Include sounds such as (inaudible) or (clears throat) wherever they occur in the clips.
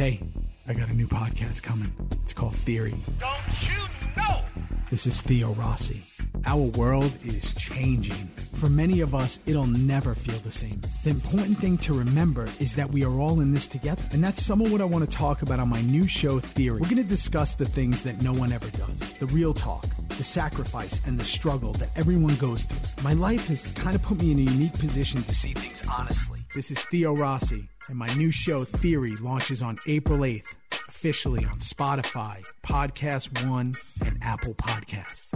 Hey, I got a new podcast coming. It's called Theory. Don't you know? This is Theo Rossi. Our world is changing. For many of us, it'll never feel the same. The important thing to remember is that we are all in this together. And that's some of what I want to talk about on my new show, Theory. We're going to discuss the things that no one ever does the real talk, the sacrifice, and the struggle that everyone goes through. My life has kind of put me in a unique position to see things honestly. This is Theo Rossi, and my new show, Theory, launches on April 8th, officially on Spotify, Podcast One, and Apple Podcasts.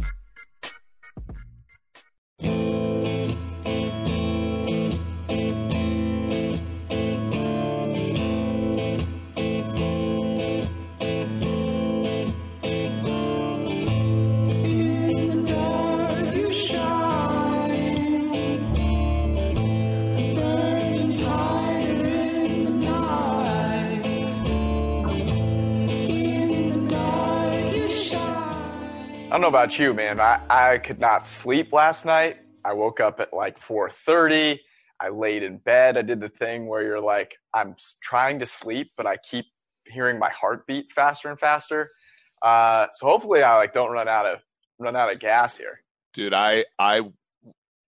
Don't know about you, man. I, I could not sleep last night. I woke up at like 4:30. I laid in bed. I did the thing where you're like, I'm trying to sleep, but I keep hearing my heartbeat faster and faster. Uh, so hopefully, I like don't run out of run out of gas here. dude i i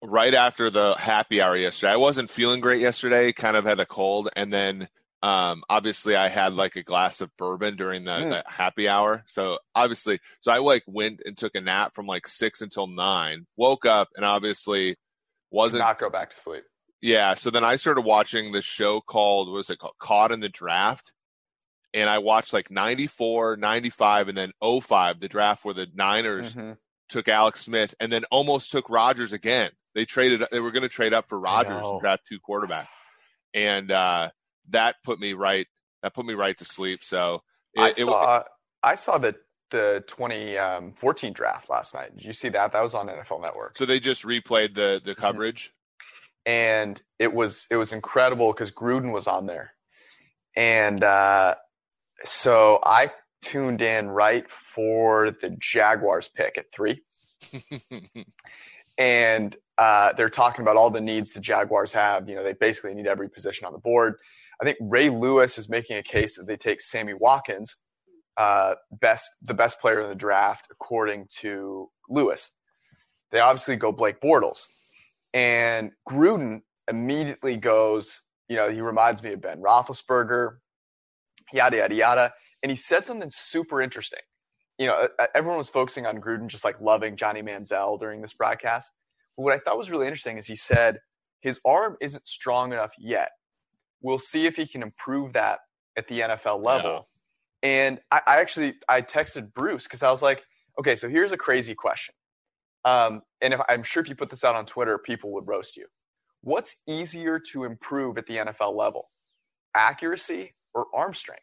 right after the happy hour yesterday i wasn't feeling great yesterday kind of had a cold and then um obviously i had like a glass of bourbon during the, Mm. the happy hour so obviously so i like went and took a nap from like six until nine woke up and obviously wasn't not go back to sleep. yeah so then i started watching this show called what was it called caught in the draft and i watched like 94 95 and then 05 the draft where the niners Mhm. took Alex Smith and then almost took Rodgers again. They traded they were going to trade up for Rodgers and draft two quarterback. And uh that put me right that put me right to sleep. So it, I it- saw I saw the the 2014 draft last night. Did you see that? That was on NFL Network. so they just replayed the the coverage. and it was it was incredible because Gruden was on there, and uh, so I tuned in right for the Jaguars pick at three, (laughs) and uh, they're talking about all the needs the Jaguars have. You know, they basically need every position on the board. I think Ray Lewis is making a case that they take Sammy Watkins, uh, best the best player in the draft according to Lewis. They obviously go Blake Bortles. And Gruden immediately goes, you know, he reminds me of Ben Roethlisberger, yada, yada, yada. And he said something super interesting. You know, everyone was focusing on Gruden just like loving Johnny Manziel during this broadcast. But what I thought was really interesting is he said his arm isn't strong enough yet. We'll see if he can improve that at the NFL level. And I, I actually I texted Bruce because I was like, okay, so here's a crazy question. Um, and if, I'm sure if you put this out on Twitter, people would roast you. What's easier to improve at the NFL level, accuracy or arm strength?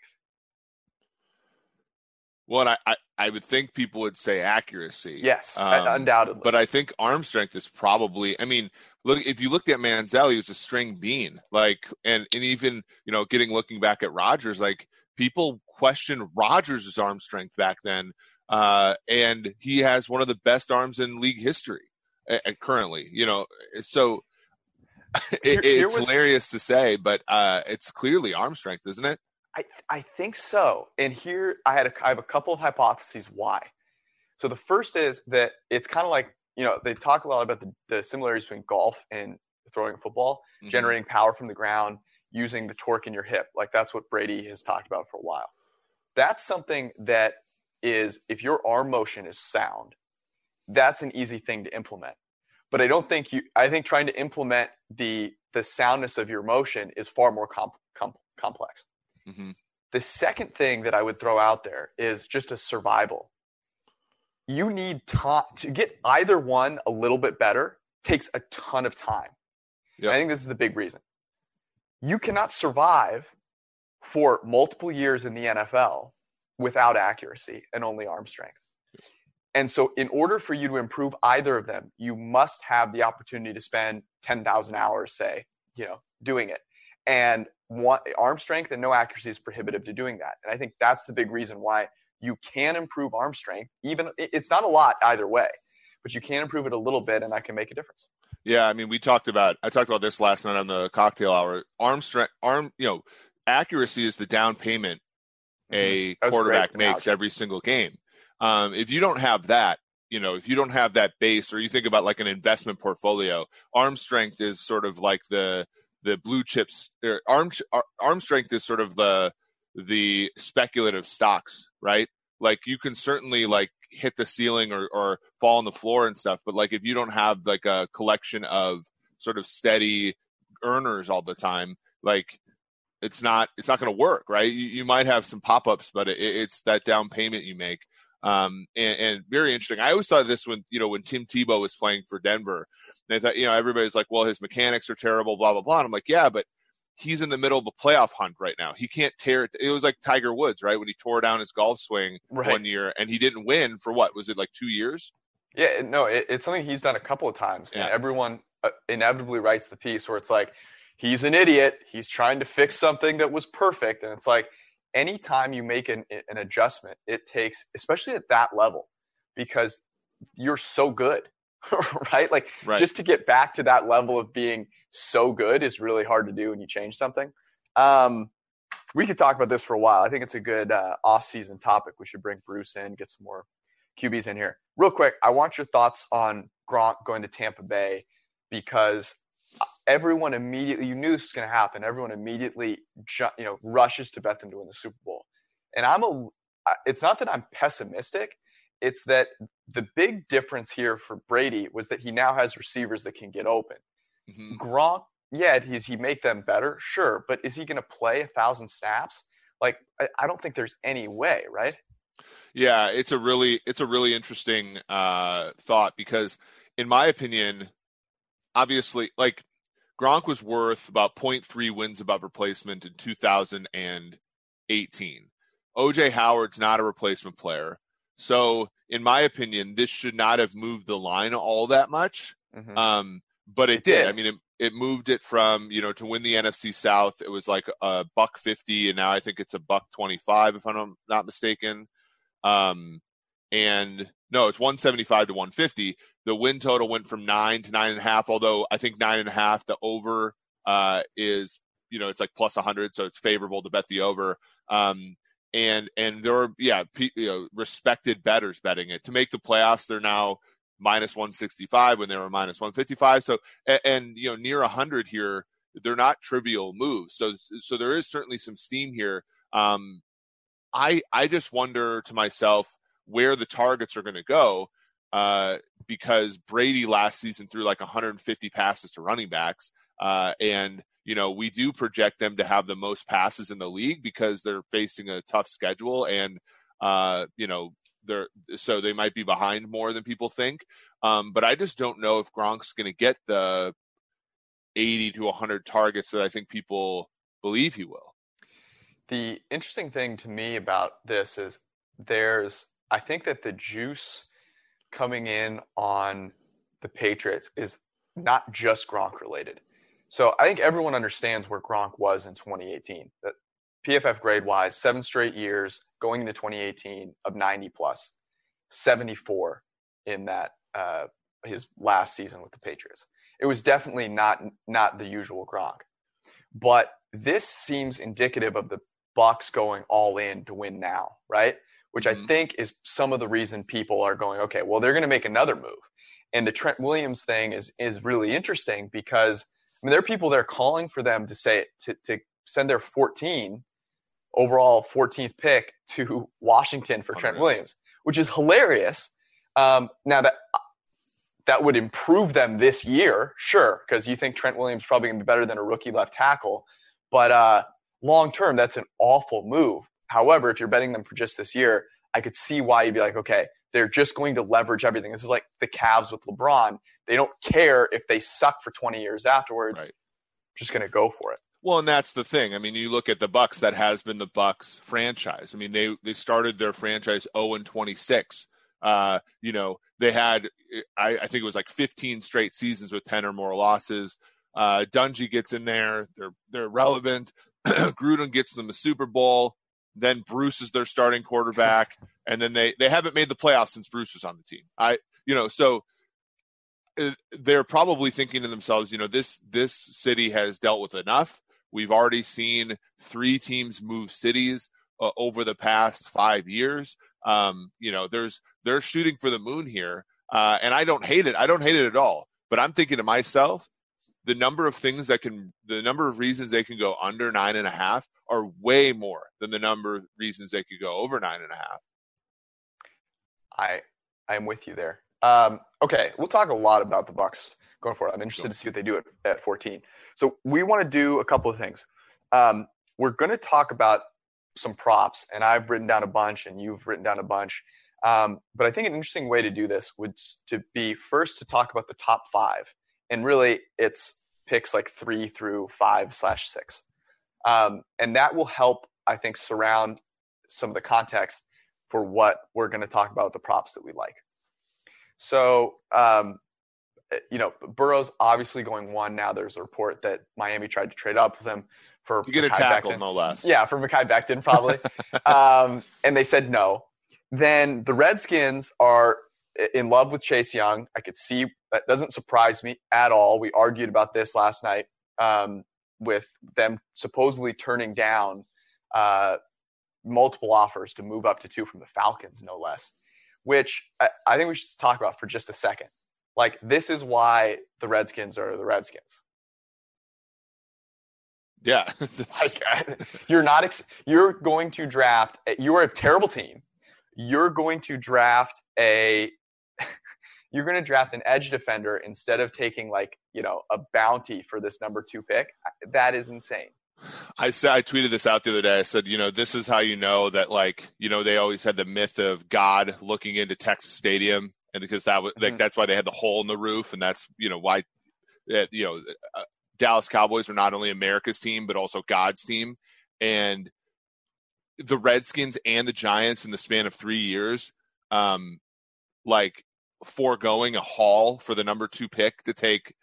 Well, I, I I would think people would say accuracy. Yes, Um, undoubtedly. But I think arm strength is probably. I mean, look if you looked at Manziel, he was a string bean. Like, and and even you know, getting looking back at Rodgers, like people questioned Rodgers' arm strength back then, uh, and he has one of the best arms in league history uh, currently. You know, so (laughs) Here- here it's was- hilarious to say, but uh, it's clearly arm strength, isn't it? I, I think so. And here I had a, I have a couple of hypotheses why. So the first is that it's kind of like you know they talk a lot about the, the similarities between golf and throwing a football, Mhm. generating power from the ground, using the torque in your hip. Like that's what Brady has talked about for a while. That's something that is if your arm motion is sound, that's an easy thing to implement. But I don't think you. I think trying to implement the the soundness of your motion is far more com- com- complex. Mhm. The second thing that I would throw out there is just a survival. You need time to get either one a little bit better takes a ton of time. Yep. I think this is the big reason. You cannot survive for multiple years in the NFL without accuracy and only arm strength. And so, in order for you to improve either of them, you must have the opportunity to spend 10,000 hours, say, you know, doing it. And one, arm strength and no accuracy is prohibitive to doing that. And I think that's the big reason why you can improve arm strength. Even it's not a lot either way, but you can improve it a little bit, and that can make a difference. Yeah, I mean, we talked about I talked about this last night on the cocktail hour. Arm strength, arm, you know, accuracy is the down payment a That was quarterback makes every single game. Um, if you don't have that, you know, if you don't have that base, or you think about like an investment portfolio, arm strength is sort of like the the blue chips. Arm arm strength is sort of the the speculative stocks, right? Like you can certainly like hit the ceiling or, or fall on the floor and stuff, but like if you don't have like a collection of sort of steady earners all the time, like it's not it's not going to work, right? You, you might have some pop ups, but it, it's that down payment you make. Um, and, and very interesting. I always thought this when you know when Tim Tebow was playing for Denver, they thought you know everybody's like, well, his mechanics are terrible, blah blah blah. And I'm like, yeah, but he's in the middle of a playoff hunt right now. He can't tear it. It was like Tiger Woods, right? When he tore down his golf swing Right. one year and he didn't win for what was it like two years? Yeah, no, it, it's something he's done a couple of times, and everyone uh, inevitably writes the piece where it's like, he's an idiot. He's trying to fix something that was perfect, and it's like, anytime you make an, an adjustment, it takes, especially at that level, because you're so good, (laughs) right? Like, Right. just to get back to that level of being so good is really hard to do when you change something. Um, we could talk about this for a while. I think it's a good uh, off-season topic. We should bring Bruce in, get some more QBs in here. Real quick, I want your thoughts on Gronk going to Tampa Bay because everyone immediately you knew this was going to happen. Everyone immediately ju- you know rushes to bet them to win the Super Bowl. And I'm a it's not that I'm pessimistic, it's that the big difference here for Brady was that he now has receivers that can get open. Mhm. Gronk, yeah, does he make them better? Sure, but is he going to play a thousand snaps? Like, I, I don't think there's any way, right? Yeah, it's a really it's a really interesting uh, thought because, in my opinion, obviously, like Gronk was worth about 0.3 wins above replacement in 2018. OJ Howard's not a replacement player, so in my opinion, this should not have moved the line all that much. Mhm. Um, but it, It did. did. I mean, it, it moved it from you know to win the NFC South. It was like a buck fifty, and now I think it's a buck twenty five, if I'm not mistaken. Um, and no, it's one seventy five to one fifty. The win total went from nine to nine and a half. Although I think nine and a half, the over uh, is you know it's like plus hundred, so it's favorable to bet the over. Um, and and there are yeah pe- you know respected bettors betting it to make the playoffs. They're now minus 165 when they were minus 155. So and, and you know near 100 here, they're not trivial moves. So so there is certainly some steam here. Um, I I just wonder to myself where the targets are going to go uh, because Brady last season threw like 150 passes to running backs, uh, and you know we do project them to have the most passes in the league because they're facing a tough schedule and uh, you know they're so they might be behind more than people think. Um, but I just don't know if Gronk's going to get the 80 to 100 targets that I think people believe he will. The interesting thing to me about this is there's, I think that the juice coming in on the Patriots is not just Gronk related. So I think everyone understands where Gronk was in 2018. That PFF grade wise, seven straight years going into 2018 of 90 plus, 74 in that uh, his last season with the Patriots. It was definitely not not the usual Gronk, but this seems indicative of the Bucs going all in to win now, right? Which I Mhm. think is some of the reason people are going, okay, well, they're going to make another move. And the Trent Williams thing is is really interesting because I mean there are people there calling for them to say to to send their 14 overall 14th pick to Washington for Trent Unreal. Williams, which is hilarious. Um, now that that would improve them this year, sure, because you think Trent Williams probably going to be better than a rookie left tackle. But uh, long term, that's an awful move. However, if you're betting them for just this year, I could see why you'd be like, okay, they're just going to leverage everything. This is like the Cavs with LeBron. They don't care if they suck for 20 years afterwards. Right. Just going to go for it. Well, and that's the thing. I mean, you look at the Bucs. That has been the Bucs franchise. I mean, they they started their franchise zero and twenty six. Uh, you know, they had I, I think it was like fifteen straight seasons with ten or more losses. Uh, Dungy gets in there. They're they're relevant. (clears throat) Gruden gets them a Super Bowl. Then Bruce is their starting quarterback, (laughs) and then they they haven't made the playoffs since Bruce was on the team. I you know so uh, they're probably thinking to themselves, you know, this this city has dealt with enough. We've already seen three teams move cities uh, over the past five years. Um, you know, there's they're shooting for the moon here, uh, and I don't hate it. I don't hate it at all. But I'm thinking to myself, the number of things that can, the number of reasons they can go under nine and a half are way more than the number of reasons they could go over nine and a half. I I'm with you there. Um, okay, we'll talk a lot about the Bucs going forward. I'm interested to see what they do at, at 14. So we want to do a couple of things. Um, we're going to talk about some props, and I've written down a bunch, and you've written down a bunch. Um, but I think an interesting way to do this would to be first to talk about the top five, and really it's picks like three through five slash six, um, and that will help I think surround some of the context for what we're going to talk about with the props that we like. So, um, you know, Burrow's obviously going one now. There's a report that Miami tried to trade up with him for You get a tackle, Becton. no less. Yeah, for Mekhi Becton probably. (laughs) um, and they said no. Then the Redskins are in love with Chase Young. I could see that doesn't surprise me at all. We argued about this last night um, with them supposedly turning down uh, multiple offers to move up to two from the Falcons, no less. Which I, I think we should talk about for just a second. Like this is why the Redskins are the Redskins. Yeah. (laughs) Like, (laughs) you're not. Ex- you're going to draft. You are a terrible team. You're going to draft a. (laughs) you're going to draft an edge defender instead of taking like you know a bounty for this number two pick. That is insane. I said I tweeted this out the other day. I said, you know, this is how you know that like, you know, they always had the myth of God looking into Texas Stadium, and because that was like Mhm. that's why they had the hole in the roof, and that's you know why, uh, you know, uh, Dallas Cowboys are not only America's team but also God's team, and the Redskins and the Giants in the span of three years, um, like foregoing a haul for the number two pick to take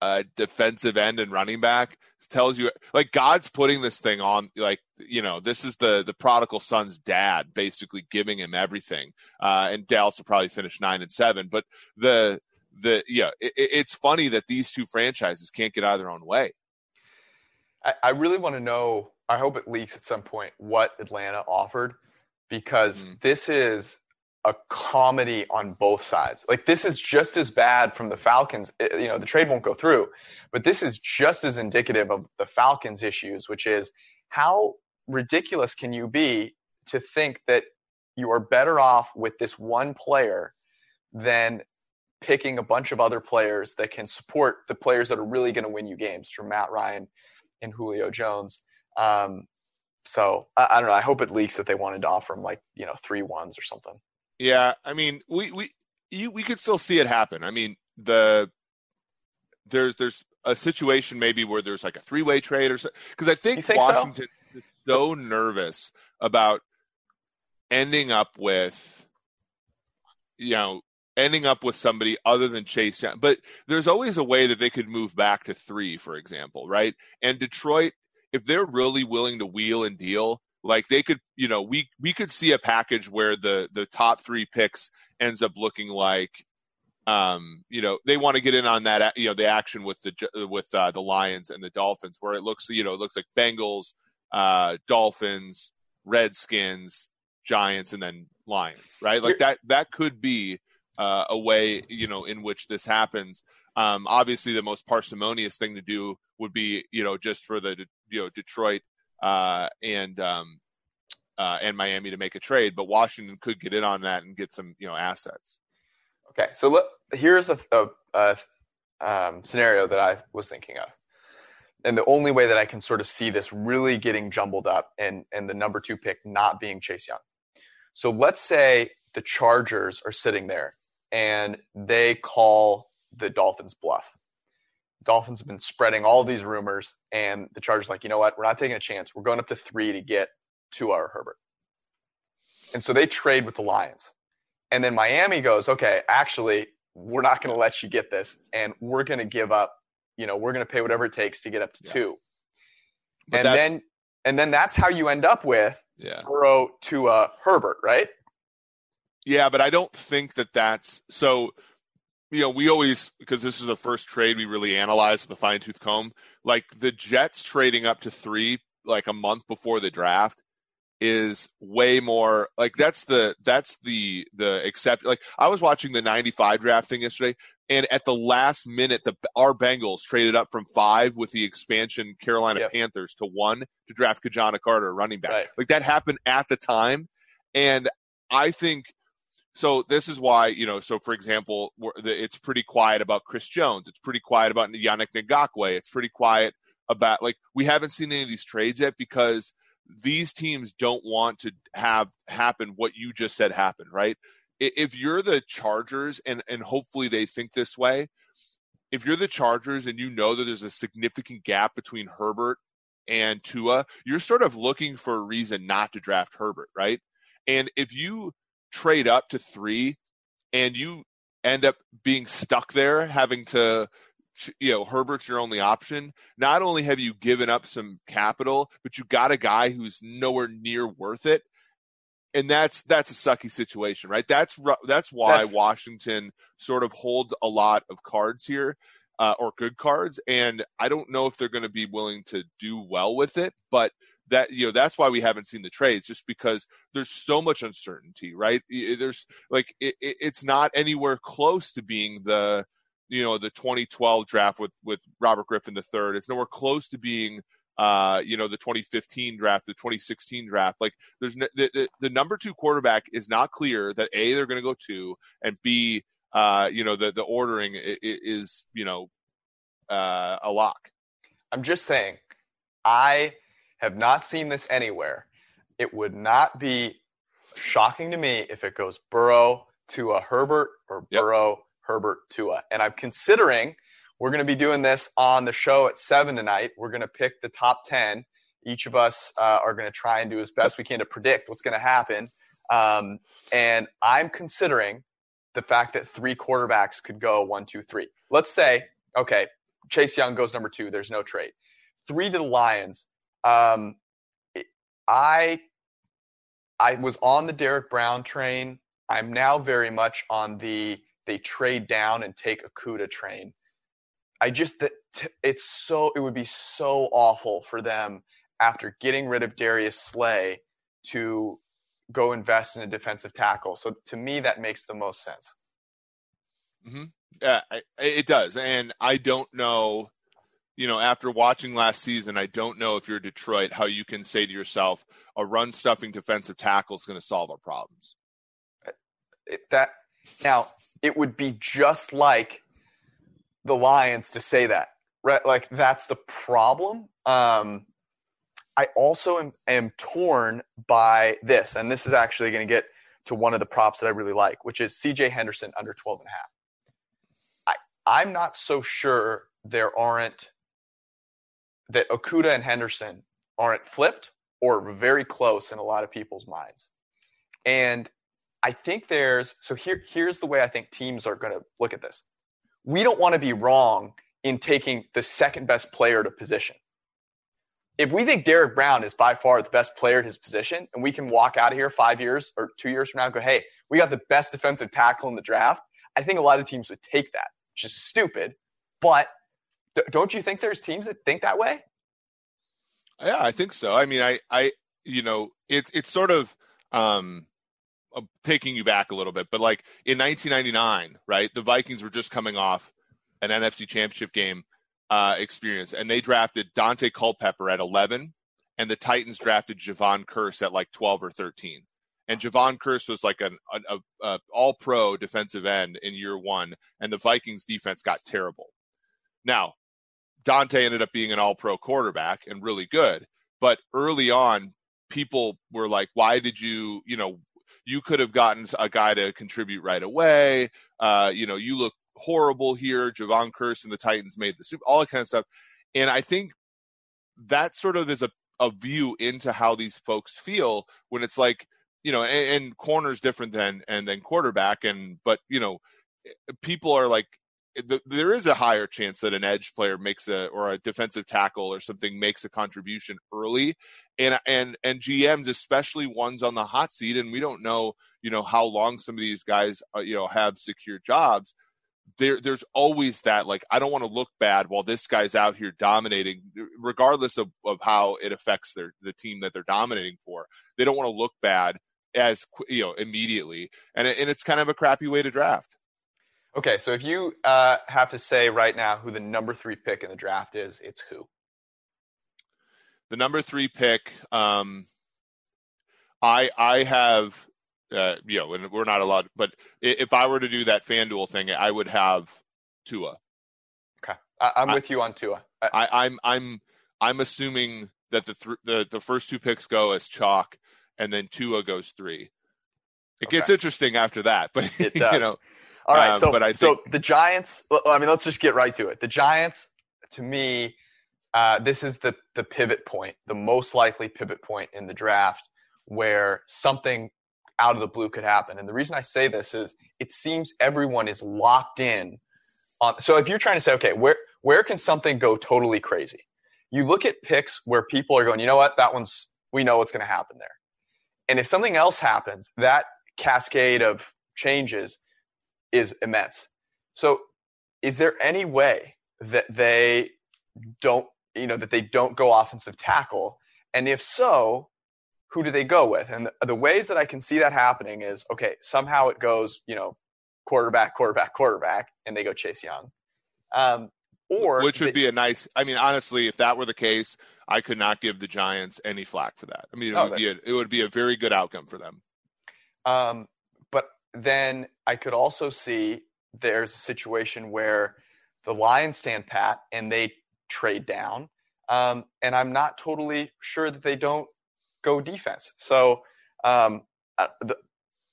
a defensive end and running back tells you like God's putting this thing on like you know this is the the prodigal son's dad basically giving him everything uh and Dallas will probably finish 9 and 7 but the the yeah it, it's funny that these two franchises can't get out of their own way I, I really want to know. I hope it leaks at some point what Atlanta offered because Mhm. this is a comedy on both sides. Like this is just as bad from the Falcons. eh, You know, the trade won't go through, but this is just as indicative of the Falcons' issues, which is how ridiculous can you be to think that you are better off with this one player than picking a bunch of other players that can support the players that are really going to win you games from Matt Ryan and Julio Jones. Um, so I, I don't know. I hope it leaks that they wanted to offer him like you know three ones or something. Yeah I mean we we you, we could still see it happen I mean the there's there's a situation maybe where there's like a three way trade or something because I think, think so? Washington is so nervous about ending up with you know ending up with somebody other than Chase Young. But there's always a way that they could move back to three, for example, right? And Detroit, if they're really willing to wheel and deal, like they could, you know, we we could see a package where the the top three picks ends up looking like um, you know, they want to get in on that, you know, the action with the with uh, the Lions and the Dolphins, where it looks, you know, it looks like Bengals, uh, Dolphins, Redskins, Giants, and then Lions, right? Like that. That could be uh, a way, you know, in which this happens. Um, obviously, the most parsimonious thing to do would be, you know, just for the, you know, Detroit uh, and um, uh, and Miami to make a trade, but Washington could get in on that and get some, you know, assets. Okay, so here's a, a, a um, scenario that I was thinking of, and the only way that I can sort of see this really getting jumbled up and and the number two pick not being Chase Young. So let's say the Chargers are sitting there and they call the Dolphins bluff. Dolphins have been spreading all these rumors, and the Chargers like, you know what? We're not taking a chance. We're going up to three to get to our Herbert. And so they trade with the Lions. And then Miami goes, okay, actually, we're not going to let you get this, and we're going to give up. You know, we're going to pay whatever it takes to get up to Yeah. two. But and then, and then that's how you end up with Yeah. Burrow to uh, Herbert, right? Yeah, but I don't think that that's so. You know, we always because this is the first trade we really analyzed the fine tooth comb. Like the Jets trading up to three, like a month before the draft, is way more like that's the that's the the accept like I was watching the 95 draft thing yesterday and at the last minute the our Bengals traded up from 5 with the expansion Carolina Yep. Panthers to 1 to draft Ki-Jana Carter running back. Right. Like that happened at the time and I think so this is why you know so for example it's pretty quiet about Chris Jones. It's pretty quiet about Yannick Ngakoue. It's pretty quiet about like we haven't seen any of these trades yet because these teams don't want to have happen what you just said happen right? If you're the Chargers and and hopefully they think this way if you're the Chargers and you know that there's a significant gap between Herbert and Tua you're sort of looking for a reason not to draft Herbert right? And if you trade up to three and you end up being stuck there, having to, you know, Herbert's your only option, not only have you given up some capital, but you got a guy who's nowhere near worth it. And that's that's a sucky situation, right? That's that's why That's- Washington sort of holds a lot of cards here, uh, or good cards, and I don't know if they're going to be willing to do well with it. But that you know that's why we haven't seen the trades, just because there's so much uncertainty, right? There's like it, it, it's not anywhere close to being the you know the 2012 draft with with Robert Griffin III. It's nowhere close to being uh you know the 2015 draft, the 2016 draft. Like there's the, the, the number two quarterback is not clear that a they're going to go two and b uh you know the the ordering is you know uh a lock. I'm just saying, I have not seen this anywhere. It would not be shocking to me if it goes Burrow to a Herbert or Yep. Burrow Herbert to a. And I'm considering we're going to be doing this on the show at seven tonight. We're going to pick the top ten. Each of us uh, are going to try and do as best we can to predict what's going to happen. Um, and I'm considering the fact that three quarterbacks could go one, two, three. Let's say, okay, Chase Young goes number two. There's no trade. Three to the Lions. Um, I I was on the Derrick Brown train. I'm now very much on the they trade down and take Okudah train. I just that it's so it would be so awful for them after getting rid of Darius Slay to go invest in a defensive tackle. So to me, that makes the most sense. Yeah, I, it does, and I don't know. You know, after watching last season, I don't know if you're Detroit how you can say to yourself, a run stuffing defensive tackle is going to solve our problems. That now it would be just like the Lions to say that, right? Like that's the problem. Um, I also am, am torn by this, and this is actually going to get to one of the props that I really like, which is CJ Henderson under 12 and a half. I, I'm not so sure there aren't that Okudah and Henderson aren't flipped or very close in a lot of people's minds. And I think there's so here here's the way I think teams are going to look at this. We don't want to be wrong in taking the second best player to position. If we think Derrick Brown is by far the best player at his position, and we can walk out of here five years or two years from now and go, hey, we got the best defensive tackle in the draft, I think a lot of teams would take that, which is stupid. But don't you think there's teams that think that way? Yeah, I think so. I mean, I, I, you know, it's it's sort of um, uh, taking you back a little bit, but like in 1999, right? The Vikings were just coming off an NFC Championship game uh, experience, and they drafted Daunte Culpepper at 11, and the Titans drafted Jevon Kearse at like 12 or 13. And Jevon Kearse was like an, an a, a all pro defensive end in year one, and the Vikings defense got terrible. Now, Daunte ended up being an all pro quarterback and really good. But early on, people were like, why did you, you know, you could have gotten a guy to contribute right away. Uh, you know, you look horrible here. Jevon Kearse and the Titans made the super, all that kind of stuff. And I think that sort of is a, a view into how these folks feel when it's like, you know, and, and corner's different than and then quarterback. And but you know, people are like the, there is a higher chance that an edge player makes a or a defensive tackle or something makes a contribution early and and and GMs especially ones on the hot seat and we don't know you know how long some of these guys uh, you know have secure jobs there there's always that like I don't want to look bad while this guy's out here dominating, regardless of, of how it affects their the team that they're dominating for. They don't want to look bad as you know immediately, and it, and it's kind of a crappy way to draft. Okay, so if you uh, have to say right now who the number three pick in the draft is, it's who? The number three pick, um, I I have uh, you know, and we're not allowed. But if I were to do that FanDuel thing, I would have Tua. Okay, I, am with you on Tua. I, I, I'm I'm I'm assuming that the, th- the the first two picks go as chalk, and then Tua goes three. It okay. gets interesting after that, (laughs) but it does. you know. All right, um, so but I think, so the Giants. I mean, let's just get right to it. The Giants, to me, uh, this is the the pivot point, the most likely pivot point in the draft, where something out of the blue could happen. And the reason I say this is it seems everyone is locked in on so if you're trying to say, okay, where where can something go totally crazy? You look at picks where people are going, you know what, that one's we know what's going to happen there. And if something else happens, that cascade of changes is immense. So is there any way that they don't, you know, that they don't go offensive tackle? And if so, who do they go with? And the, the ways that I can see that happening is okay, somehow it goes, you know, quarterback, quarterback, quarterback, and they go Chase Young. Um, or which would they, be a nice. I mean, honestly, if that were the case, I could not give the Giants any flack for that. I mean, it, oh, would, be a, it would be a very good outcome for them. Um, then I could also see there's a situation where the Lions stand pat and they trade down. Um, and I'm not totally sure that they don't go defense. So um, uh, the,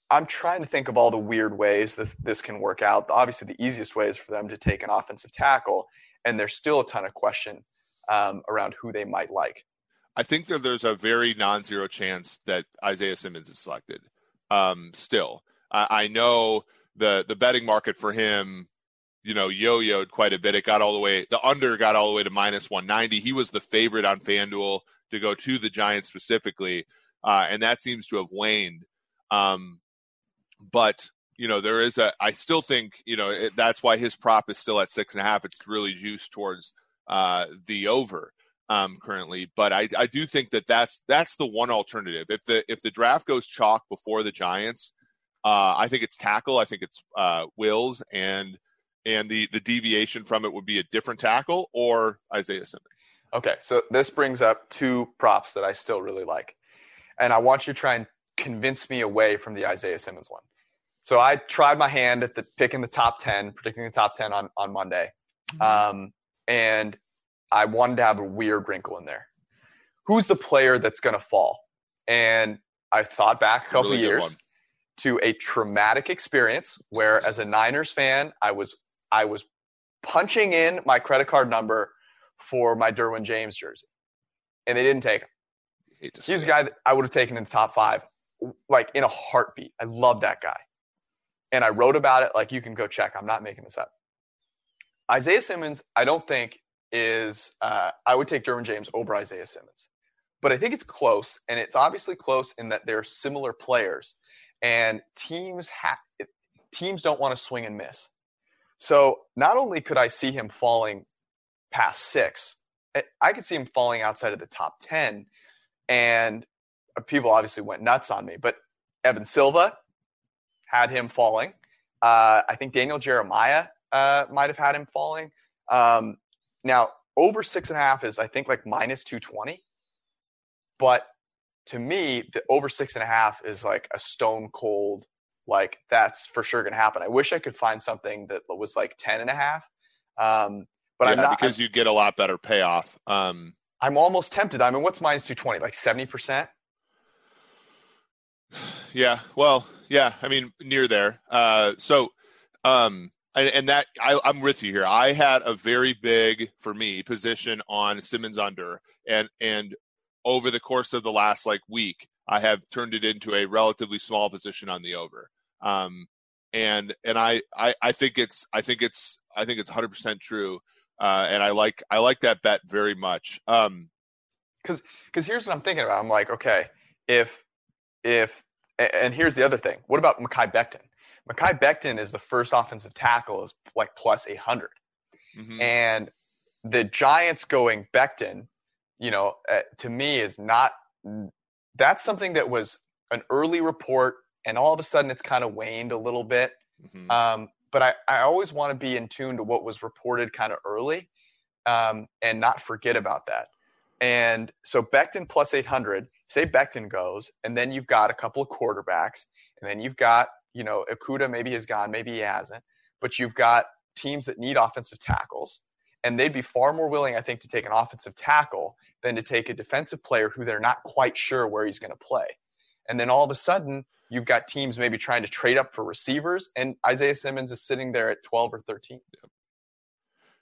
I'm trying to think of all the weird ways that this can work out. Obviously, the easiest way is for them to take an offensive tackle, and there's still a ton of question um, around who they might like. I think that there's a very non-zero chance that Isaiah Simmons is selected. Um, still, I, I know the the betting market for him you know, yo-yoed quite a bit. It got all the way, the under got all the way to minus 190. He was the favorite on FanDuel to go to the Giants specifically, uh, and that seems to have waned. Um, but you know, there is a. I still think you know it, that's why his prop is still at six and a half. It's really juiced towards uh, the over um, currently, but I, I do think that that's that's the one alternative. If the if the draft goes chalk before the Giants, uh, I think it's tackle. I think it's uh, Wills and and the the deviation from it would be a different tackle or Isaiah Simmons. Okay, so this brings up two props that I still really like. And I want you to try and convince me away from the Isaiah Simmons one. So I tried my hand at the picking the top 10, predicting the top 10 on, on Monday. Mm-hmm. Um, and I wanted to have a weird wrinkle in there. Who's the player that's going to fall? And I thought back a couple really years to a traumatic experience where as a Niners fan, I was I was punching in my credit card number for my Derwin James jersey, and they didn't take him. He's a guy that I would have taken in the top five, like in a heartbeat. I love that guy, and I wrote about it. Like you can go check. I'm not making this up. Isaiah Simmons, I don't think is. Uh, I would take Derwin James over Isaiah Simmons, but I think it's close, and it's obviously close in that they're similar players, and teams have teams don't want to swing and miss. So not only could I see him falling past six. I could see him falling outside of the top 10. And people obviously went nuts on me. But Evan Silva had him falling. Uh, I think Daniel Jeremiah uh, might have had him falling. Um, now, over six and a half is, I think, like minus 220. But to me, the over six and a half is like a stone cold, like that's for sure going to happen. I wish I could find something that was like 10 and a half. Um, but yeah, I'm not because I'm, you get a lot better payoff. Um, I'm almost tempted. I mean, what's minus two twenty? Like seventy percent. (sighs) Yeah. Well. Yeah. I mean, near there. Uh, so, um, and, and that I, I'm with you here. I had a very big, for me, position on Simmons under, and and over the course of the last like week, I have turned it into a relatively small position on the over. Um, and and I, I I think it's I think it's I think it's 100 percent true uh, and I like I like that bet very much. Um, because because here's what I'm thinking about. I'm like, okay, if if and here's the other thing. What about Mekhi Becton? Mekhi Becton is the first offensive tackle is like plus 800. Mhm. And the Giants going Becton, you know, uh, to me is not, that's something that was an early report and all of a sudden it's kind of waned a little bit. Mhm. Um, but I, I always want to be in tune to what was reported kind of early um, and not forget about that. And so Becton plus 800, say Becton goes, and then you've got a couple of quarterbacks, and then you've got, you know, Okudah maybe has gone, maybe he hasn't, but you've got teams that need offensive tackles. And they'd be far more willing, I think, to take an offensive tackle than to take a defensive player who they're not quite sure where he's going to play. And then all of a sudden, you've got teams maybe trying to trade up for receivers, and Isaiah Simmons is sitting there at 12 or 13.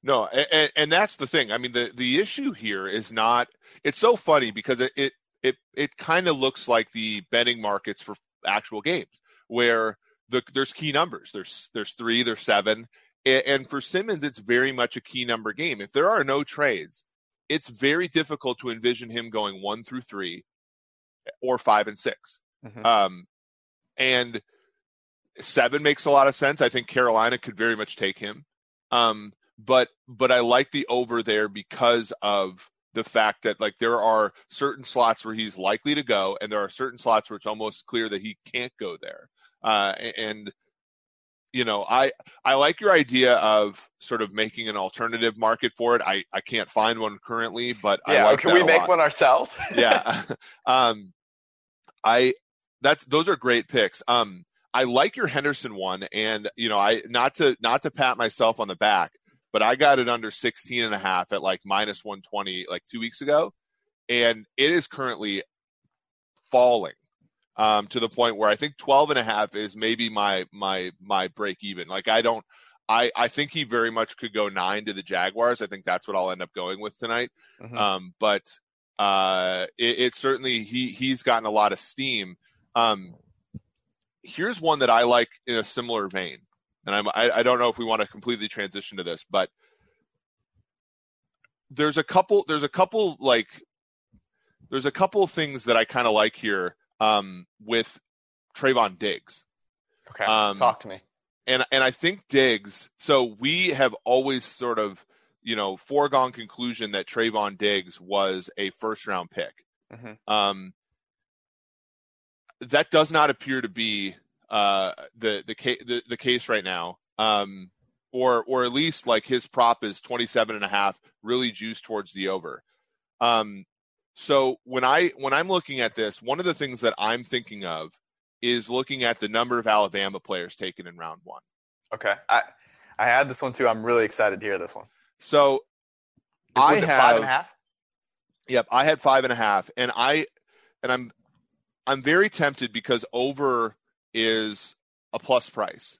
No, and, and that's the thing. I mean, the the issue here is not. It's so funny because it it it, it kind of looks like the betting markets for actual games where the there's key numbers. There's there's three, there's seven, and, and for Simmons, it's very much a key number game. If there are no trades, it's very difficult to envision him going one through three, or five and 6 Mhm. Um, and seven makes a lot of sense. I think Carolina could very much take him. Um, but but I like the over there because of the fact that like there are certain slots where he's likely to go, and there are certain slots where it's almost clear that he can't go there. Uh, and you know, I I like your idea of sort of making an alternative market for it. I I can't find one currently, but I Yeah, like can we make lot. one ourselves? (laughs) yeah. (laughs) um, I that's those are great picks. Um, I like your Henderson one, and you know, I not to not to pat myself on the back, but I got it under 16 and a half at like minus 120 like two weeks ago, and it is currently falling um, to the point where I think 12 and a half is maybe my my my break even. Like I don't. I, I think he very much could go nine to the Jaguars. I think that's what I'll end up going with tonight. Mhm. Um, but uh, it, it certainly he he's gotten a lot of steam. Um, here's one that I like in a similar vein, and I'm, I, I don't know if we want to completely transition to this, but there's a couple there's a couple like there's a couple things that I kind of like here um, with Trevon Diggs okay, um, talk to me. and and I think Diggs. So we have always sort of you know foregone conclusion that Trevon Diggs was a first round pick. Mhm. Um, that does not appear to be uh, the the, ca- the the case right now. Um, or or at least like his prop is 27 and a half really juiced towards the over um so when i when i'm looking at this one of the things that i'm thinking of is looking at the number of alabama players taken in round one Okay, I I had this one too. I'm really excited to hear this one. so Was I have- and a half? Yep, I had five and a half, and I and I'm I'm very tempted because over is a plus price,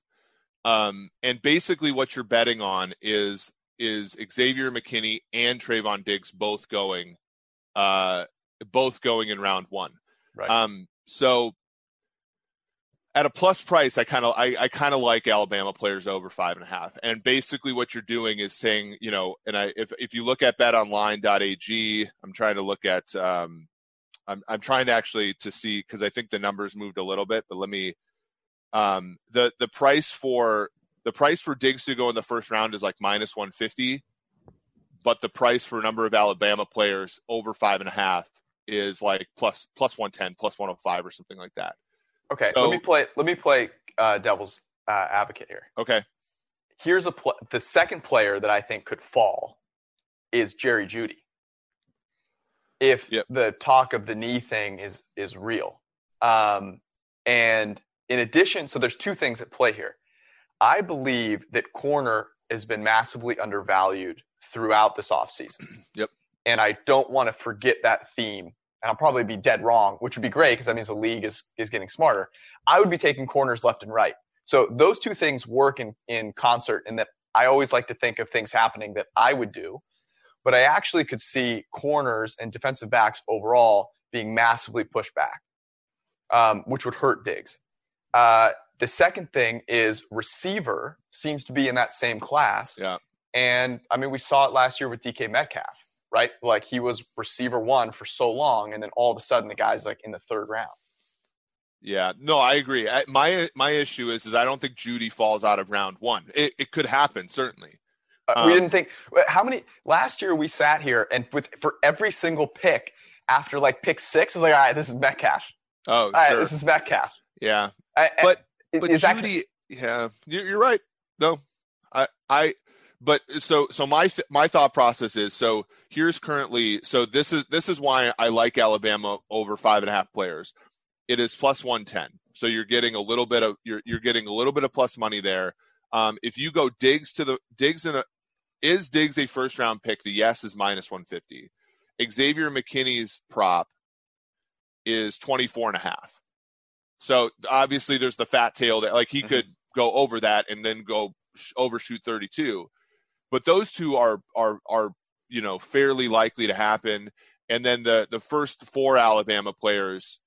um, and basically what you're betting on is is Xavier McKinney and Trevon Diggs both going, uh, both going in round one. Right. Um, so at a plus price, I kind of I, I kind of like Alabama players over five and a half. And basically, what you're doing is saying, you know, and I if if you look at BetOnline.ag, I'm trying to look at um, I'm I'm trying to actually to see because I think the numbers moved a little bit, but let me um the the price for the price for Diggs to go in the first round is like minus 150, but the price for a number of Alabama players over five and a half is like plus plus 110, plus 105 or something like that. okay, so- let me play. Let me play uh, devil's uh, advocate here. Okay. Here's a pl- the second player that I think could fall is Jerry Jeudy. If Yep. the talk of the knee thing is is real, um, and in addition, so there's two things at play here. I believe that corner has been massively undervalued throughout this offseason. (clears throat) Yep. And I don't want to forget that theme. And I'll probably be dead wrong, which would be great because that means the league is, is getting smarter. I would be taking corners left and right. So those two things work in, in concert in that I always like to think of things happening that I would do. But I actually could see corners and defensive backs overall being massively pushed back, um, which would hurt Diggs. Uh, the second thing is receiver seems to be in that same class. Yeah. And I mean, we saw it last year with DK Metcalf, right? Like he was receiver one for so long, and then all of a sudden the guy's like in the third round. Yeah, no, I agree. I, my my issue is is I don't think Jeudy falls out of round one. It, it could happen certainly. Uh, we Um, didn't think how many last year we sat here and with for every single pick after like pick six, I was like, all right, this is Metcalf. Oh, All right, sure. this is Metcalf. yeah, I- I- But- is- but is that- Jeudy, yeah, you're, you're right. No, I, I, but so, so my, th- my thought process is so here's currently, so this is, this is why I like Alabama over five and a half players. It is plus 110. So you're getting a little bit of, you're, you're getting a little bit of plus money there. Um, if you go Diggs to the Diggs in a, is Diggs a first round pick? The yes is minus 150. Xavier McKinney's prop is 24 and a half. So obviously there's the fat tail that like he Mhm. could go over that and then go sh- overshoot 32. But those two are are are you know fairly likely to happen. And then the the first four Alabama players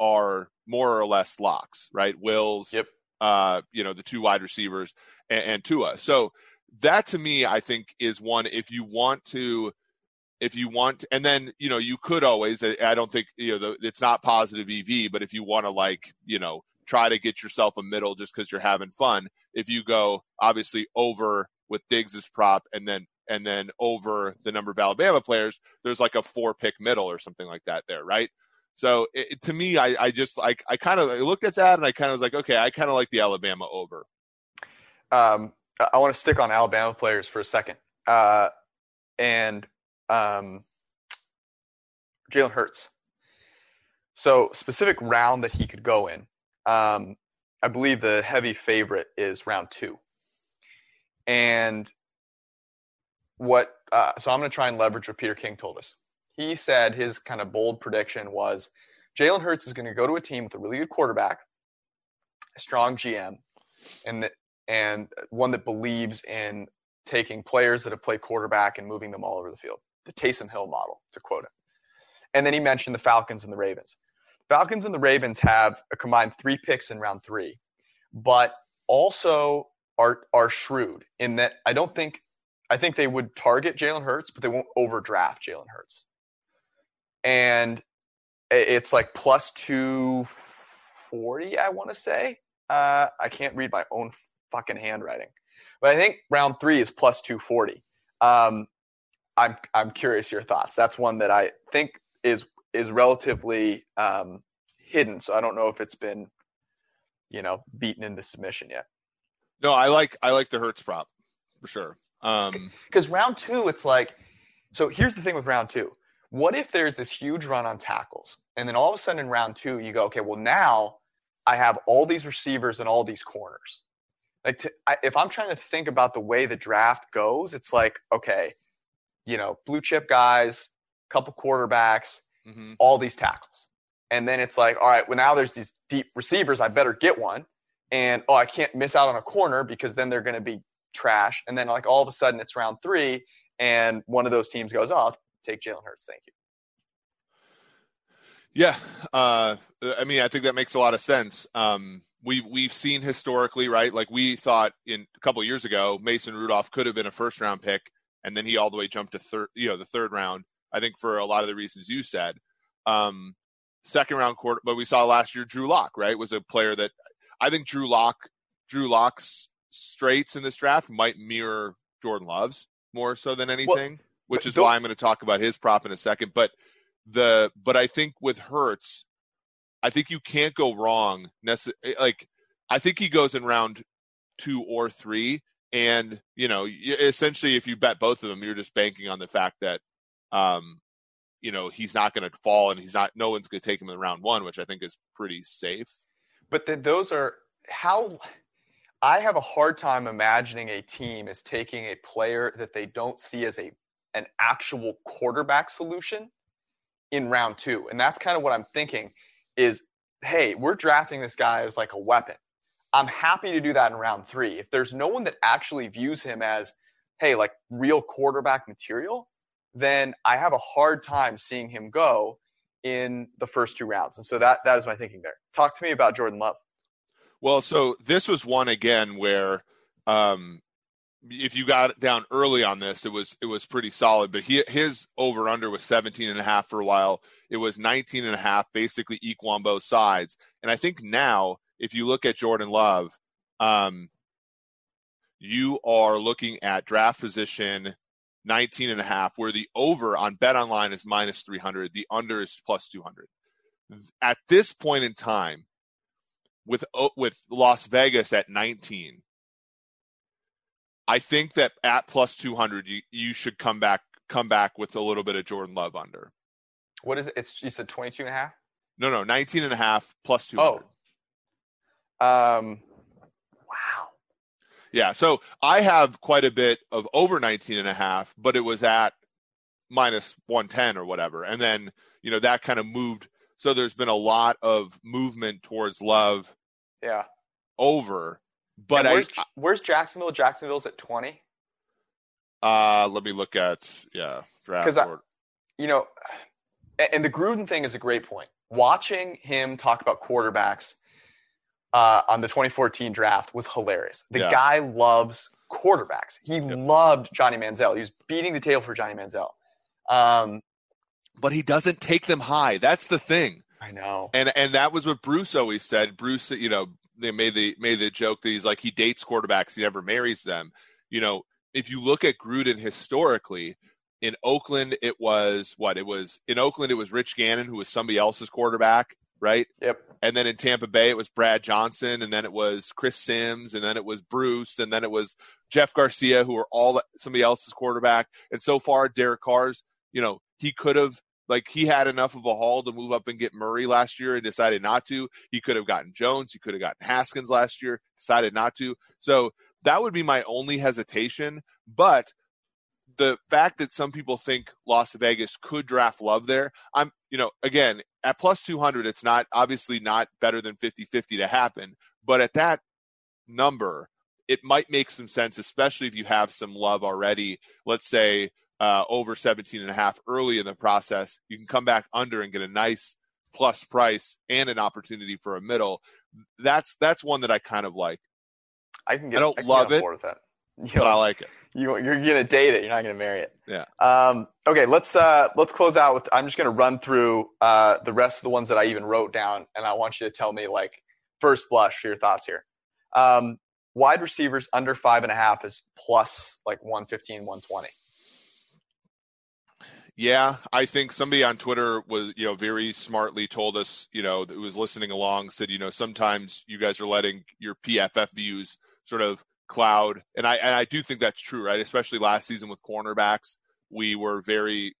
are more or less locks, right? Wills, Yep. uh, you know, the two wide receivers and, and Tua. So that to me, I think is one if you want to if you want and then you know you could always i don't think you know the, it's not positive ev but if you want to like you know try to get yourself a middle just because you're having fun if you go obviously over with diggs's prop and then and then over the number of alabama players there's like a four pick middle or something like that there right so it, it- to me i, I just like i kind of looked at that and i kind of was like okay i kind of like the alabama over um, I- want to stick on Alabama players for a second. Uh, and um, Jalen Hurts. So specific round that he could go in. Um, I believe the heavy favorite is round two. And what? Uh, so I'm going to try and leverage what Peter King told us. He said his kind of bold prediction was Jalen Hurts is going to go to a team with a really good quarterback, a strong GM, and and one that believes in taking players that have played quarterback and moving them all over the field. The Taysom Hill model, to quote him. And then he mentioned the Falcons and the Ravens. Falcons and the Ravens have a combined three picks in round three, but also are are shrewd in that I don't think I think they would target Jalen Hurts, but they won't overdraft Jalen Hurts. And it's like plus two forty, I want to say. Uh, I can't read my own fucking handwriting. But I think round three is plus 240. Um, I'm I'm curious your thoughts. That's one that I think is is relatively um, hidden. So I don't know if it's been, you know, beaten into submission yet. No i like i like the Hurts prop for sure um Because round two, it's like, so here's the thing with round two. What if there's this huge run on tackles, and then all of a sudden in round two, you go, okay, well now I have all these receivers and all these corners. Like, to, I, if I'm trying to think about the way the draft goes, it's like, okay, you know, blue chip guys, couple quarterbacks, mhm. all these tackles. And then it's like, all right, well, now there's these deep receivers. I better get one. And oh, I can't miss out on a corner because then they're going to be trash. And then, like, all of a sudden it's round three, and one of those teams goes, oh, take Jalen Hurts. Thank you. Yeah, uh, I mean, I think that makes a lot of sense. Um, we've we've seen historically, right? Like we thought in a couple years ago, Mason Rudolph could have been a first round pick, and then he all the way jumped to third, you know, the third round. I think for a lot of the reasons you said. Um, second round quarter, but we saw last year Drew Lock, right, was a player that I think Drew Lock, Drew Lock's straights in this draft might mirror Jordan Love's more so than anything, which is why I'm going to talk about his prop in a second. But the but I think with Hurts, I think you can't go wrong. Necess- like I think he goes in round two or three, and you know, essentially, if you bet both of them, you're just banking on the fact that, um, you know, he's not going to fall, and he's not. No one's going to take him in round one, which I think is pretty safe. But those are how I have a hard time imagining a team is taking a player that they don't see as a an actual quarterback solution in round two. And that's kind of what I'm thinking is, hey, we're drafting this guy as like a weapon. I'm happy to do that in round three. If there's no one that actually views him as, hey, like real quarterback material, then I have a hard time seeing him go in the first two rounds. And so that that is my thinking there. Talk to me about Jordan Love. Well, so this was one again where um if you got down early on this, it was it was pretty solid. But he his over under was 17 and a half for a while. it was 19 and a half, basically equal on both sides. And I think now, if you look at Jordan Love, um, you are looking at draft position 19 and a half, where the over on Bet Online is minus 300, the under is plus 200. At this point in time, with with Las Vegas at 19, I think that at plus 200, you, you should come back come back with a little bit of Jordan Love under. What is it? It's you said 22 and a half? No, no, 19 and a half plus 200. Oh. Um wow. Yeah, so I have quite a bit of over 19 and a half, but it was at minus 110 or whatever. And then, you know, that kind of moved so there's been a lot of movement towards love. Yeah. Over. But where's, I where's Jacksonville? Jacksonville's at 20. Uh, let me look at yeah draft. I, you know, and the Gruden thing is a great point. Watching him talk about quarterbacks uh, on the 2014 draft was hilarious. The Yeah. guy loves quarterbacks. He Yep. loved Johnny Manziel. He was beating the table for Johnny Manziel. Um, but he doesn't take them high. That's the thing. I know. And and that was what Bruce always said. Bruce, you know, they made the made the joke that he's like he dates quarterbacks, he never marries them. You know, if you look at Gruden historically, in Oakland it was what it was in Oakland it was Rich Gannon who was somebody else's quarterback, right? Yep. And then in Tampa Bay it was Brad Johnson, and then it was Chris Simms, and then it was Bruce, and then it was Jeff Garcia, who were all somebody else's quarterback. And so far, Derek Carr's, you know, he could have like he had enough of a haul to move up and get Murray last year and decided not to. He could have gotten Jones, he could have gotten Haskins last year, decided not to. So that would be my only hesitation. But the fact that some people think Las Vegas could draft Love there, I'm, you know, again, at plus 200, it's not obviously not better than 50 50 to happen. But at that number, it might make some sense, especially if you have some love already. Let's say uh, over 17 and a half early in the process, you can come back under and get a nice plus price and an opportunity for a middle. That's that's one that I kind of like, I can get. I don't can love get it, that. You but I like it. You, you're gonna date it. You're not gonna marry it. Yeah. Um, okay, let's uh, let's close out with. I'm just gonna run through uh, the rest of the ones that I even wrote down, and I want you to tell me like first blush for your thoughts here. Um, wide receivers under five and a half is plus like 115, 120. Yeah, I think somebody on Twitter was, you know, very smartly told us, you know, that was listening along, said, you know, sometimes you guys are letting your PFF views sort of cloud, and I and I do think that's true, right? Especially last season with cornerbacks, we were very,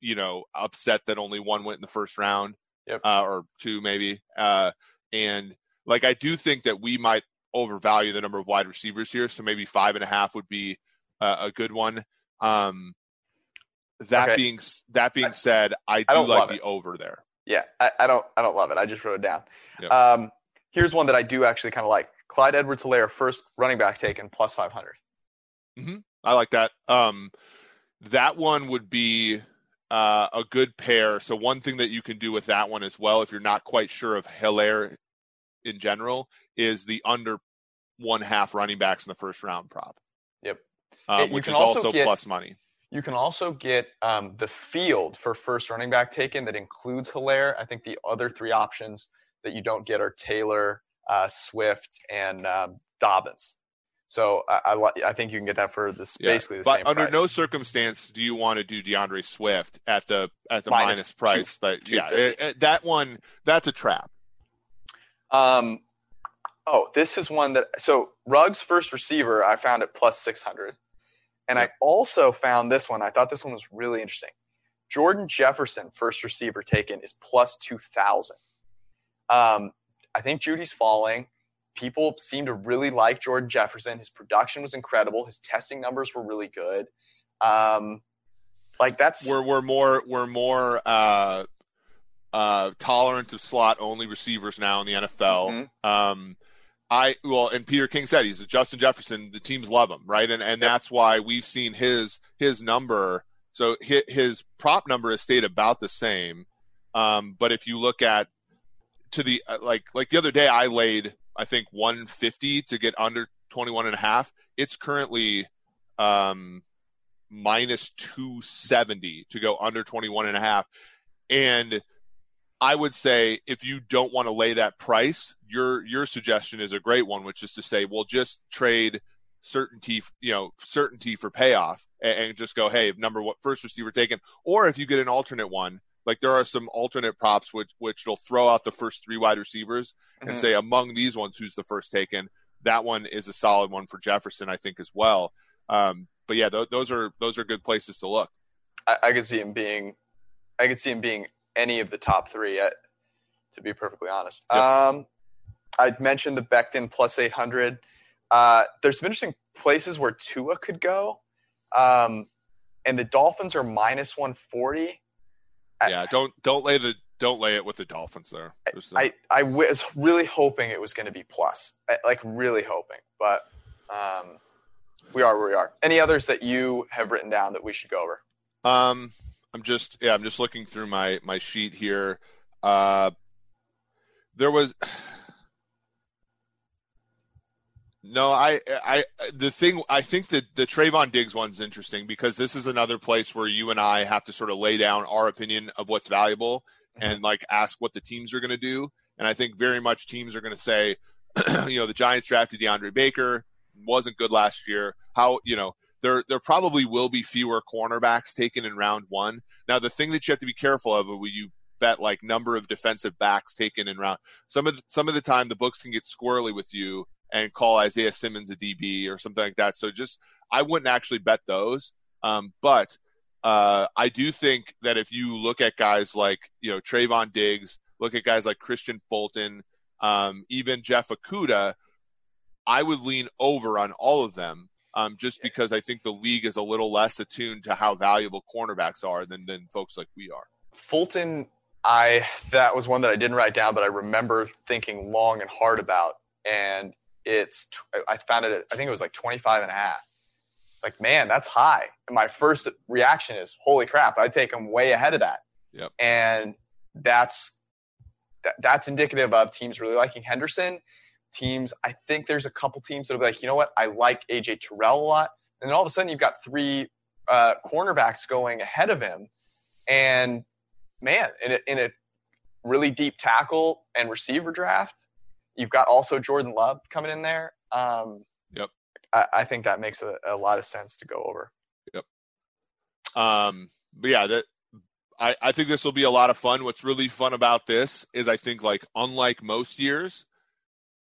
you know, upset that only one went in the first round, Yep. uh, or two maybe, uh, and like I do think that we might overvalue the number of wide receivers here, so maybe five and a half would be uh, a good one. Um, that Okay. being that being said, I do don't like the it. over there. Yeah, I, I don't I don't love it. I just wrote it down. Yep. Um, here's one that I do actually kind of like. Clyde Edwards Helaire, first running back taken, plus 500. I like that. Um, that one would be uh, a good pair. So one thing that you can do with that one as well, if you're not quite sure of Helaire in general, is the under one half running backs in the first round prop. Yep. Um, which is also also get- plus money. You can also get um, the field for first running back taken that includes Helaire. I think the other three options that you don't get are Taylor, uh, Swift, and um, Dobbins. So I, I, I think you can get that for this Yeah. basically the but same under price. no circumstance do you want to do D'Andre Swift at the at the Minus minus price. two- that yeah, it- it- that one that's a trap. Um, oh, this is one that so Ruggs first receiver I found at plus six hundred, and I also found this one. I thought this one was really interesting. Jordan Jefferson first receiver taken is plus two thousand. Um, I think Jeudy's falling. People seem to really like Jordan Jefferson. His production was incredible. His testing numbers were really good. Um, like that's we're we're more we're more uh, uh, tolerant of slot only receivers now in the NFL. Mhm. Um, I well, and Peter King said he's a Justin Jefferson. The teams love him, right? And and Yep. that's why we've seen his his number. So his, his prop number has stayed about the same. Um, but if you look at to the uh, like like the other day, I laid I think 150 to get under 21 and a half. It's currently um, minus 270 to go under 21 and a half. and I would say if you don't want to lay that price, your your suggestion is a great one, which is to say, well, just trade certainty, you know, certainty for payoff, and, and just go, hey, number what first receiver taken, or if you get an alternate one, like there are some alternate props which which will throw out the first three wide receivers Mhm. and say among these ones who's the first taken. That one is a solid one for Jefferson, I think, as well. Um, but yeah, th- those are those are good places to look. I, I could see him being, I could see him being any of the top three. uh to be perfectly honest, Yep. um, I mentioned the Becton plus eight hundred. Uh, there's some interesting places where Tua could go, um, and the Dolphins are minus one forty. Yeah, don't don't lay the don't lay it with the Dolphins there. There's I, I was really hoping it was going to be plus, I- like really hoping, but um, we are where we are. Any others that you have written down that we should go over? Um, I'm just yeah, I'm just looking through my my sheet here. Uh, there was no, I I the thing I think that the Trevon Diggs one's interesting because this is another place where you and I have to sort of lay down our opinion of what's valuable mm-hmm. and like ask what the teams are going to do. And I think very much teams are going to say, (clears throat) you know, the Giants drafted DeAndre Baker wasn't good last year. How you know there there probably will be fewer cornerbacks taken in round one. Now the thing that you have to be careful of when you bet like number of defensive backs taken in round some of the, some of the time the books can get squirrely with you and call Isaiah Simmons a DB or something like that. So just I wouldn't actually bet those. Um, but uh, I do think that if you look at guys like you know Trevon Diggs, look at guys like Kristian Fulton, um, even Jeff Okudah, I would lean over on all of them. Um, just because I think the league is a little less attuned to how valuable cornerbacks are than than folks like we are. Fulton, I that was one that I didn't write down, but I remember thinking long and hard about, and it's I found it. At, I think it was like 25 and a half. Like, man, that's high. And my first reaction is, holy crap! I'd take him way ahead of that. Yep. And that's that, that's indicative of teams really liking Henderson. Teams, I think there's a couple teams that'll be like, you know what, I like AJ Terrell a lot, and then all of a sudden you've got three uh, cornerbacks going ahead of him, and man, in a, in a really deep tackle and receiver draft, you've got also Jordan Love coming in there. Um, Yep. I, I think that makes a, a lot of sense to go over. Yep. Um, but yeah, that I, I think this will be a lot of fun. What's really fun about this is I think like unlike most years,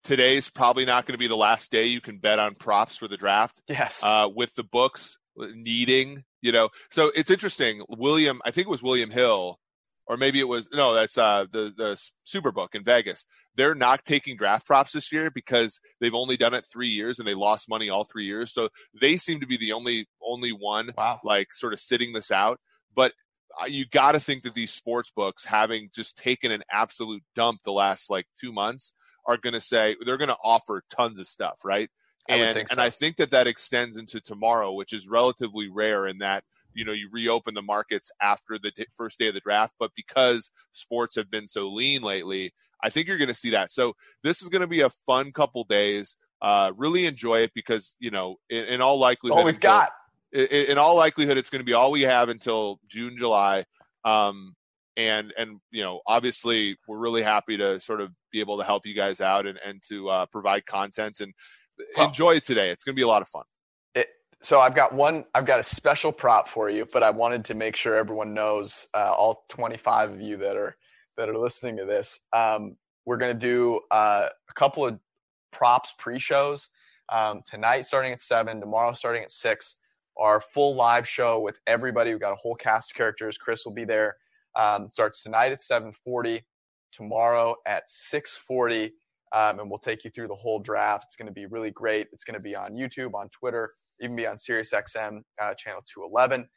today's probably not going to be the last day you can bet on props for the draft. Yes. Uh, with the books needing, you know, so it's interesting. William, I think it was William Hill, or maybe it was no, that's uh the the Superbook in Vegas. They're not taking draft props this year because they've only done it three years and they lost money all three years. So they seem to be the only only one wow. like sort of sitting this out. But uh, you got to think that these sports books, having just taken an absolute dump the last like two months, are going to say they're going to offer tons of stuff, right? I and think and. I think that that extends into tomorrow, which is relatively rare in that you know you reopen the markets after the d- first day of the draft, but because sports have been so lean lately, I think you're going to see that. So this is going to be a fun couple days. Uh, really enjoy it because you know in, in all likelihood, all we've until- got. i- i- in all likelihood, it's going to be all we have until June, July. Um, and and you know, obviously, we're really happy to sort of be able to help you guys out and and to uh, provide content and Well- enjoy it today. It's going to be a lot of fun. So I've got one. I've got a special prop for you, but I wanted to make sure everyone knows. Uh, all 25 of you that are that are listening to this, um, we're going to do uh, a couple of props pre-shows um, tonight, starting at seven. Tomorrow, starting at six. Our full live show with everybody. We've got a whole cast of characters. Chris will be there. Um, starts tonight at 7:40. Tomorrow at 6:40, um, and we'll take you through the whole draft. It's going to be really great. It's going to be on YouTube, on Twitter even be on SiriusXM uh, channel 211.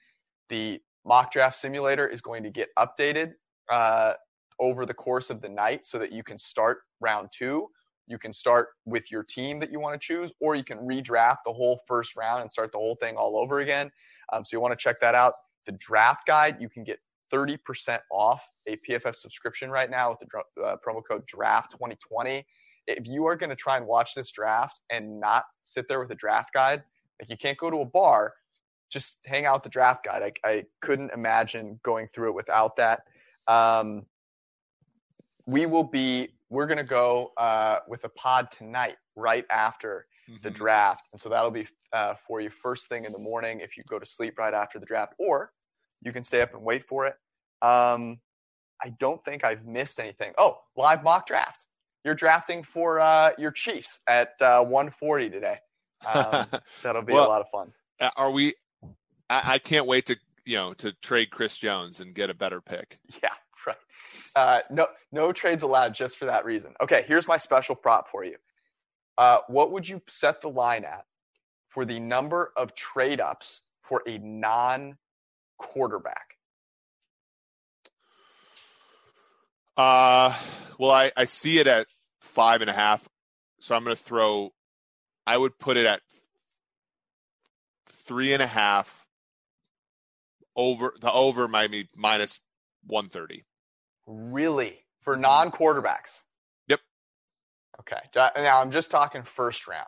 The mock draft simulator is going to get updated uh, over the course of the night so that you can start round two. You can start with your team that you want to choose, or you can redraft the whole first round and start the whole thing all over again. Um, so you want to check that out. The draft guide, you can get 30% off a PFF subscription right now with the uh, promo code DRAFT2020. If you are going to try and watch this draft and not sit there with a draft guide, like you can't go to a bar, just hang out the draft guide. I, I couldn't imagine going through it without that. Um, we will be. We're gonna go uh, with a pod tonight, right after the Mhm. draft, and so that'll be uh, for you first thing in the morning if you go to sleep right after the draft, or you can stay up and wait for it. Um, I don't think I've missed anything. Oh, live mock draft. You're drafting for uh, your Chiefs at uh, 140 today. Um, (laughs) that'll be a lot of fun. Are we? I, I can't wait to you know to trade Chris Jones and get a better pick. (laughs) Yeah, right. Uh, no, no trades allowed just for that reason. Okay, here's my special prop for you. Uh, what would you set the line at for the number of trade ups for a non quarterback? Uh, well, I, I see it at five and a half, so I'm going to throw. I would put it at three and a half. Over the over might be minus one thirty. Really? For non quarterbacks? Yep. Okay. Now I'm just talking first round.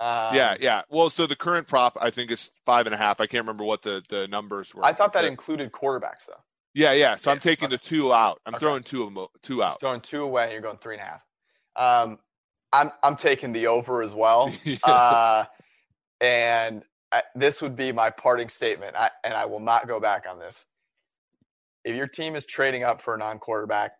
Um, yeah, yeah. Well, so the current prop I think is five and a half. I can't remember what the the numbers were. I thought that but- included quarterbacks, though. yeah, yeah. So I'm taking okay. the two out. I'm Okay. throwing two of them, two out. Throwing two away, you're going three and a half. Um, I'm I'm taking the over as well. (laughs) Yeah. uh, and I, this would be my parting statement, I, and I will not go back on this. If your team is trading up for a non-quarterback,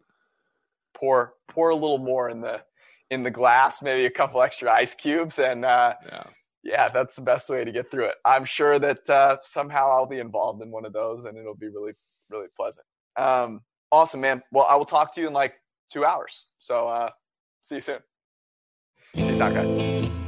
pour pour a little more in the in the glass, maybe a couple extra ice cubes, and uh, yeah. yeah, that's the best way to get through it. I'm sure that uh, somehow I'll be involved in one of those, and it'll be really really pleasant. Um, awesome, man. Well, I will talk to you in like two hours. So uh, see you soon. Peace out, guys.